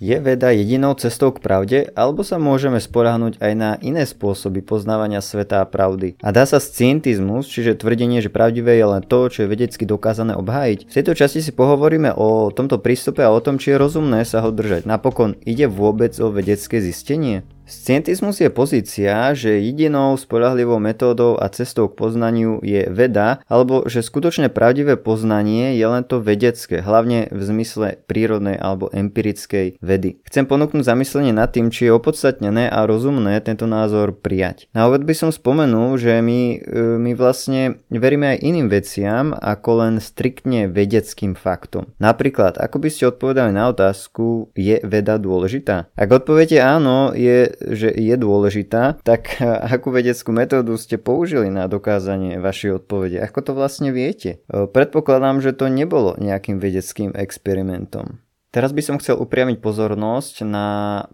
Je veda jedinou cestou k pravde, alebo sa môžeme sporahnúť aj na iné spôsoby poznávania sveta a pravdy? A dá sa scientizmus, čiže tvrdenie, že pravdivé je len to, čo je vedecky dokázané obhájiť? V tejto časti si pohovoríme o tomto prístupe a o tom, či je rozumné sa ho držať. Napokon, ide vôbec o vedecké zistenie? Scientizmus je pozícia, že jedinou spolahlivou metódou a cestou k poznaniu je veda, alebo že skutočne pravdivé poznanie je len to vedecké, hlavne v zmysle prírodnej alebo empirickej vedy. Chcem ponúknuť zamyslenie nad tým, či je opodstatnené a rozumné tento názor prijať. Na úvod by som spomenul, že my, e, my vlastne veríme aj iným veciam ako len striktne vedeckým faktom. Napríklad, ako by ste odpovedali na otázku, je veda dôležitá? Ak odpoviete áno, je že je dôležitá, tak akú vedeckú metódu ste použili na dokázanie vašej odpovede? Ako to vlastne viete? Predpokladám, že to nebolo nejakým vedeckým experimentom. Teraz by som chcel upriamiť pozornosť na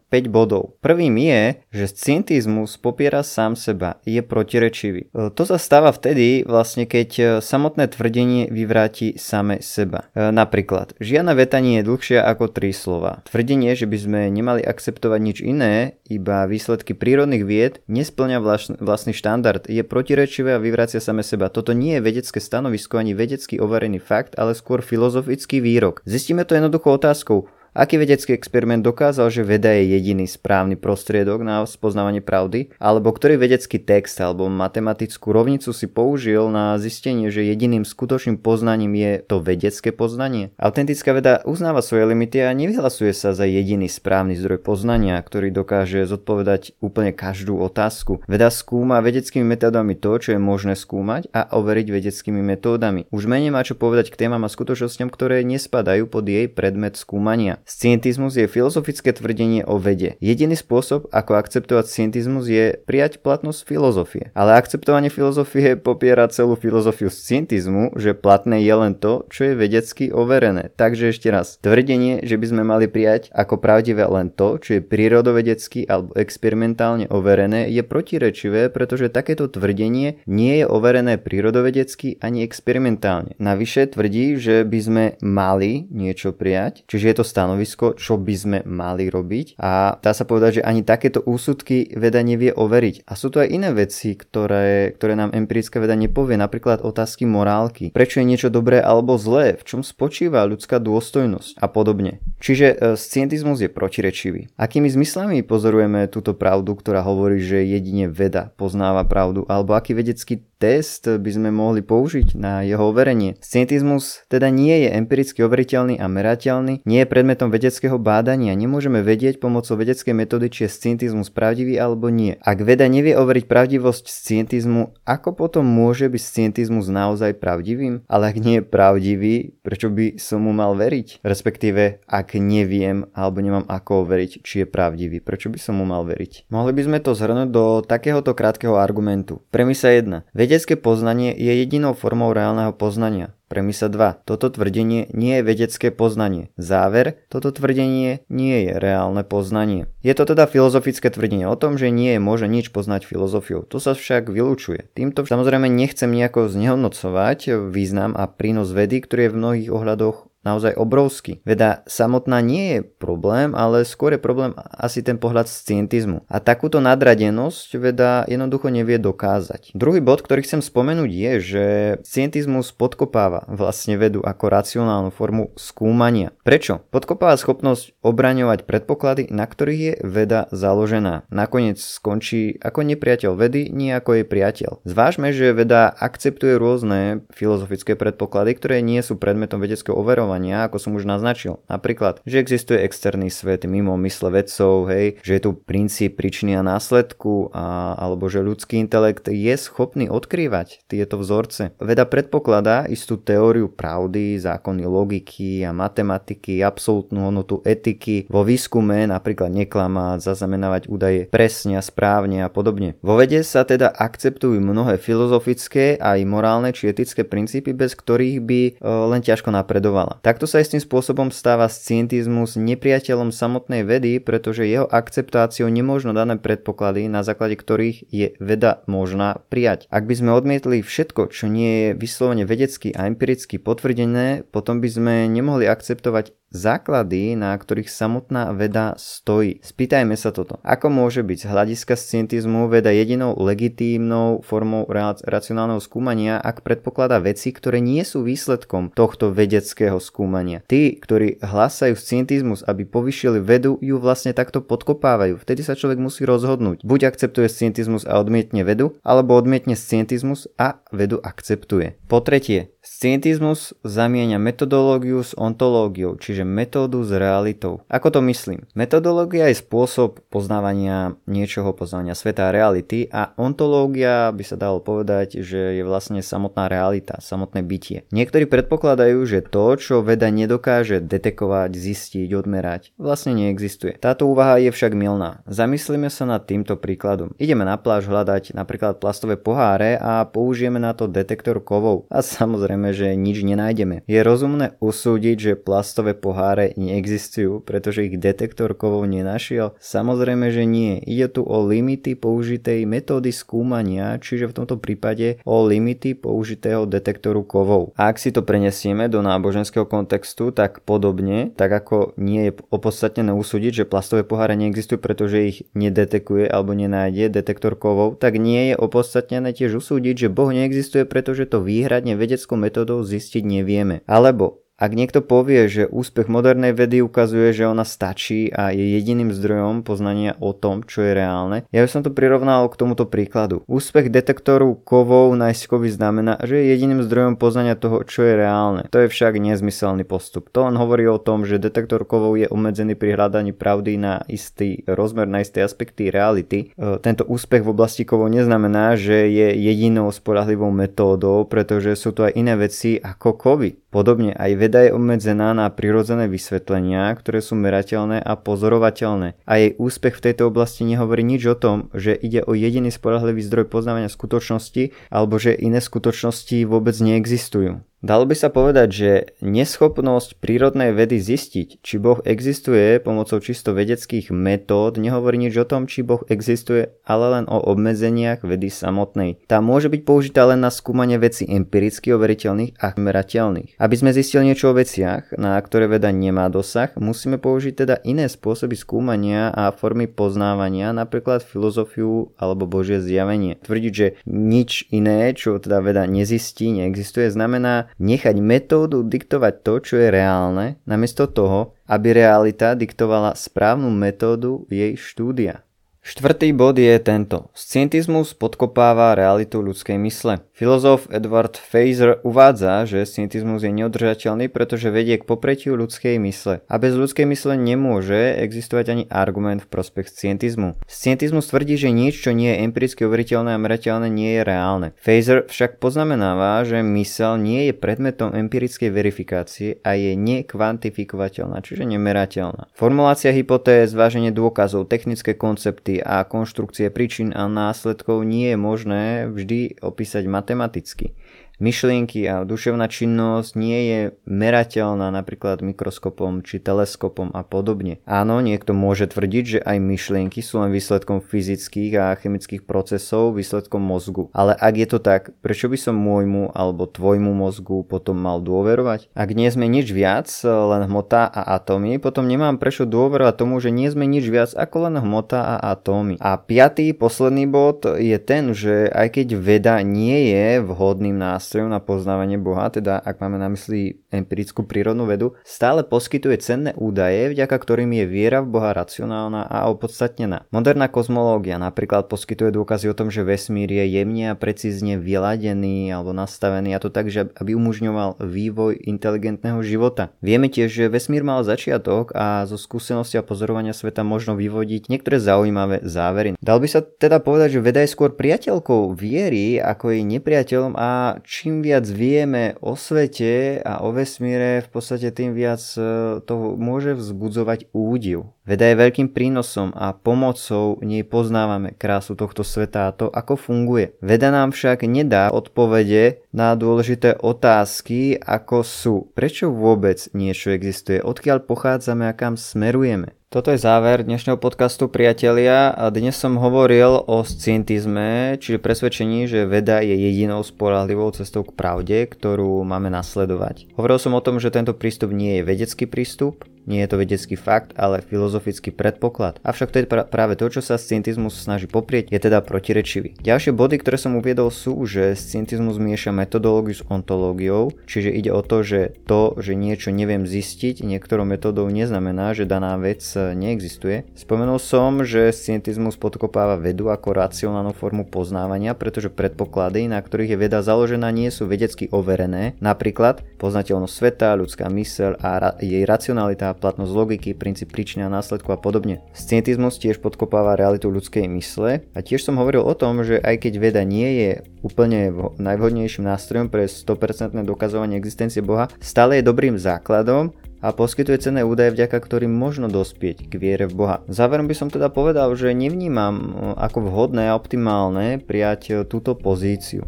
5 bodov. Prvým je, že scientizmus popiera sám seba, je protirečivý. E, to sa stáva vtedy, vlastne keď e, samotné tvrdenie vyvráti same seba. E, napríklad, žiadna veta nie je dlhšia ako 3 slova. Tvrdenie, že by sme nemali akceptovať nič iné, iba výsledky prírodných vied, nesplňa vlastný štandard, je protirečivé a vyvracia same seba. Toto nie je vedecké stanovisko ani vedecky overený fakt, ale skôr filozofický výrok. Zistíme to jednoducho otázku school. Aký vedecký experiment dokázal, že veda je jediný správny prostriedok na spoznávanie pravdy? Alebo ktorý vedecký text alebo matematickú rovnicu si použil na zistenie, že jediným skutočným poznaním je to vedecké poznanie? Autentická veda uznáva svoje limity a nevyhlasuje sa za jediný správny zdroj poznania, ktorý dokáže zodpovedať úplne každú otázku. Veda skúma vedeckými metódami to, čo je možné skúmať a overiť vedeckými metódami. Už menej má čo povedať k témam a skutočnosťam, ktoré nespadajú pod jej predmet skúmania. Scientizmus je filozofické tvrdenie o vede. Jediný spôsob, ako akceptovať scientizmus je prijať platnosť filozofie. Ale akceptovanie filozofie popiera celú filozofiu scientizmu, že platné je len to, čo je vedecky overené. Takže ešte raz, tvrdenie, že by sme mali prijať ako pravdivé len to, čo je prírodovedecky alebo experimentálne overené, je protirečivé, pretože takéto tvrdenie nie je overené prírodovedecky ani experimentálne. Navyše tvrdí, že by sme mali niečo prijať, čiže je to stanovisko stanovisko, čo by sme mali robiť a dá sa povedať, že ani takéto úsudky veda nevie overiť. A sú to aj iné veci, ktoré, ktoré nám empirická veda nepovie, napríklad otázky morálky. Prečo je niečo dobré alebo zlé, v čom spočíva ľudská dôstojnosť a podobne. Čiže e, scientizmus je protirečivý. Akými zmyslami pozorujeme túto pravdu, ktorá hovorí, že jedine veda poznáva pravdu, alebo aký vedecký test by sme mohli použiť na jeho overenie. Scientizmus teda nie je empiricky overiteľný a merateľný, nie je predmetom vedeckého bádania, nemôžeme vedieť pomocou vedeckej metódy, či je scientizmus pravdivý alebo nie. Ak veda nevie overiť pravdivosť scientizmu, ako potom môže byť scientizmus naozaj pravdivým? Ale ak nie je pravdivý, prečo by som mu mal veriť? Respektíve, ak neviem alebo nemám ako overiť, či je pravdivý, prečo by som mu mal veriť? Mohli by sme to zhrnúť do takéhoto krátkeho argumentu. Premisa 1. Vedecké poznanie je jedinou formou reálneho poznania. Premisa 2. Toto tvrdenie nie je vedecké poznanie. Záver. Toto tvrdenie nie je reálne poznanie. Je to teda filozofické tvrdenie o tom, že nie je možné nič poznať filozofiou. To sa však vylúčuje. Týmto samozrejme nechcem nejako znehodnocovať význam a prínos vedy, ktorý je v mnohých ohľadoch naozaj obrovský. Veda samotná nie je problém, ale skôr je problém asi ten pohľad scientizmu. A takúto nadradenosť veda jednoducho nevie dokázať. Druhý bod, ktorý chcem spomenúť je, že scientizmus podkopáva vlastne vedu ako racionálnu formu skúmania. Prečo? Podkopáva schopnosť obraňovať predpoklady, na ktorých je veda založená. Nakoniec skončí ako nepriateľ vedy, nie ako jej priateľ. Zvážme, že veda akceptuje rôzne filozofické predpoklady, ktoré nie sú predmetom vedeckého overovania fungovania, ako som už naznačil. Napríklad, že existuje externý svet mimo mysle vedcov, hej, že je tu princíp príčiny a následku, a, alebo že ľudský intelekt je schopný odkrývať tieto vzorce. Veda predpokladá istú teóriu pravdy, zákony logiky a matematiky, absolútnu hodnotu etiky, vo výskume napríklad neklamať, zaznamenávať údaje presne a správne a podobne. Vo vede sa teda akceptujú mnohé filozofické aj morálne či etické princípy, bez ktorých by e, len ťažko napredovala. Takto sa istým spôsobom stáva scientizmus nepriateľom samotnej vedy, pretože jeho akceptáciou nemôžno dané predpoklady, na základe ktorých je veda možná prijať. Ak by sme odmietli všetko, čo nie je vyslovene vedecky a empiricky potvrdené, potom by sme nemohli akceptovať základy, na ktorých samotná veda stojí. Spýtajme sa toto. Ako môže byť z hľadiska scientizmu veda jedinou legitímnou formou racionálneho skúmania, ak predpokladá veci, ktoré nie sú výsledkom tohto vedeckého skúmania. Tí, ktorí hlásajú scientizmus, aby povyšili vedu, ju vlastne takto podkopávajú. Vtedy sa človek musí rozhodnúť. Buď akceptuje scientizmus a odmietne vedu, alebo odmietne scientizmus a vedu akceptuje. Po tretie, Scientizmus zamieňa metodológiu s ontológiou, čiže metódu s realitou. Ako to myslím? Metodológia je spôsob poznávania niečoho, poznávania sveta a reality a ontológia by sa dalo povedať, že je vlastne samotná realita, samotné bytie. Niektorí predpokladajú, že to, čo veda nedokáže detekovať, zistiť, odmerať, vlastne neexistuje. Táto úvaha je však milná. Zamyslíme sa nad týmto príkladom. Ideme na pláž hľadať napríklad plastové poháre a použijeme na to detektor kovov. A samozrejme samozrejme, že nič nenájdeme. Je rozumné usúdiť, že plastové poháre neexistujú, pretože ich detektor kovov nenašiel? Samozrejme, že nie. Ide tu o limity použitej metódy skúmania, čiže v tomto prípade o limity použitého detektoru kovov. A ak si to prenesieme do náboženského kontextu, tak podobne, tak ako nie je opodstatnené usúdiť, že plastové poháre neexistujú, pretože ich nedetekuje alebo nenájde detektor kovov, tak nie je opodstatnené tiež usúdiť, že Boh neexistuje, pretože to výhradne vedeckou metodou zistiť nevieme. Alebo ak niekto povie, že úspech modernej vedy ukazuje, že ona stačí a je jediným zdrojom poznania o tom, čo je reálne, ja by som to prirovnal k tomuto príkladu. Úspech detektoru kovov nájsťkovi znamená, že je jediným zdrojom poznania toho, čo je reálne. To je však nezmyselný postup. To len hovorí o tom, že detektor kovov je obmedzený pri hľadaní pravdy na istý rozmer, na isté aspekty reality. E, tento úspech v oblasti kovov neznamená, že je jedinou spolahlivou metódou, pretože sú tu aj iné veci ako kovy. Podobne aj veda je obmedzená na prirodzené vysvetlenia, ktoré sú merateľné a pozorovateľné. A jej úspech v tejto oblasti nehovorí nič o tom, že ide o jediný spolahlivý zdroj poznávania skutočnosti alebo že iné skutočnosti vôbec neexistujú. Dalo by sa povedať, že neschopnosť prírodnej vedy zistiť, či Boh existuje pomocou čisto vedeckých metód, nehovorí nič o tom, či Boh existuje, ale len o obmedzeniach vedy samotnej. Tá môže byť použitá len na skúmanie veci empiricky overiteľných a merateľných. Aby sme zistili niečo o veciach, na ktoré veda nemá dosah, musíme použiť teda iné spôsoby skúmania a formy poznávania, napríklad filozofiu alebo Božie zjavenie. Tvrdiť, že nič iné, čo teda veda nezistí, neexistuje, znamená nechať metódu diktovať to, čo je reálne, namiesto toho, aby realita diktovala správnu metódu jej štúdia. Štvrtý bod je tento. Scientizmus podkopáva realitu ľudskej mysle. Filozof Edward Fazer uvádza, že scientizmus je neudržateľný, pretože vedie k popretiu ľudskej mysle. A bez ľudskej mysle nemôže existovať ani argument v prospech scientizmu. Scientizmus tvrdí, že nič, čo nie je empiricky overiteľné a merateľné, nie je reálne. Fazer však poznamenáva, že mysel nie je predmetom empirickej verifikácie a je nekvantifikovateľná, čiže nemerateľná. Formulácia hypotéz, zváženie dôkazov, technické koncepty, a konštrukcie príčin a následkov nie je možné vždy opísať matematicky myšlienky a duševná činnosť nie je merateľná napríklad mikroskopom či teleskopom a podobne. Áno, niekto môže tvrdiť, že aj myšlienky sú len výsledkom fyzických a chemických procesov, výsledkom mozgu. Ale ak je to tak, prečo by som môjmu alebo tvojmu mozgu potom mal dôverovať? Ak nie sme nič viac, len hmota a atómy, potom nemám prečo dôverovať tomu, že nie sme nič viac ako len hmota a atómy. A piatý, posledný bod je ten, že aj keď veda nie je vhodným nástrojom, nástrojom na poznávanie Boha, teda ak máme na mysli empirickú prírodnú vedu, stále poskytuje cenné údaje, vďaka ktorým je viera v Boha racionálna a opodstatnená. Moderná kozmológia napríklad poskytuje dôkazy o tom, že vesmír je jemne a precízne vyladený alebo nastavený a to tak, že aby umožňoval vývoj inteligentného života. Vieme tiež, že vesmír mal začiatok a zo skúsenosti a pozorovania sveta možno vyvodiť niektoré zaujímavé závery. Dal by sa teda povedať, že veda je skôr priateľkou viery ako jej nepriateľom a čím viac vieme o svete a o vesmíre, v podstate tým viac e, toho môže vzbudzovať údiv. Veda je veľkým prínosom a pomocou nej poznávame krásu tohto sveta a to, ako funguje. Veda nám však nedá odpovede na dôležité otázky, ako sú. Prečo vôbec niečo existuje? Odkiaľ pochádzame a kam smerujeme? Toto je záver dnešného podcastu priatelia a dnes som hovoril o scientizme, čiže presvedčení, že veda je jedinou spolahlivou cestou k pravde, ktorú máme nasledovať. Hovoril som o tom, že tento prístup nie je vedecký prístup, nie je to vedecký fakt, ale filozofický predpoklad. Avšak to je pra- práve to, čo sa scientizmus snaží poprieť, je teda protirečivý. Ďalšie body, ktoré som uviedol sú, že scientizmus mieša metodológiu s ontológiou, čiže ide o to, že to, že niečo neviem zistiť niektorou metodou neznamená, že daná vec neexistuje. Spomenul som, že scientizmus podkopáva vedu ako racionálnu formu poznávania, pretože predpoklady, na ktorých je veda založená, nie sú vedecky overené. Napríklad poznateľnosť sveta, ľudská myseľ a ra- jej racionalita platnosť logiky, princíp príčiny a následku a podobne. Scientizmus tiež podkopáva realitu ľudskej mysle a tiež som hovoril o tom, že aj keď veda nie je úplne najvhodnejším nástrojom pre 100% dokazovanie existencie Boha, stále je dobrým základom a poskytuje cenné údaje, vďaka ktorým možno dospieť k viere v Boha. Záverom by som teda povedal, že nevnímam eh, ako vhodné a optimálne prijať eh, túto pozíciu.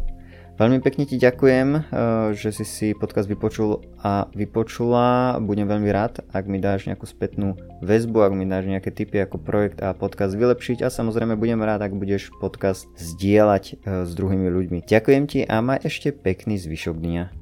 Veľmi pekne ti ďakujem, eh, že si si podcast vypočul a vypočula. Budem veľmi rád, ak mi dáš nejakú spätnú väzbu, ak mi dáš nejaké tipy ako projekt a podcast vylepšiť a samozrejme budem rád, ak budeš podcast zdieľať eh, s druhými ľuďmi. Ďakujem ti a maj ešte pekný zvyšok dňa.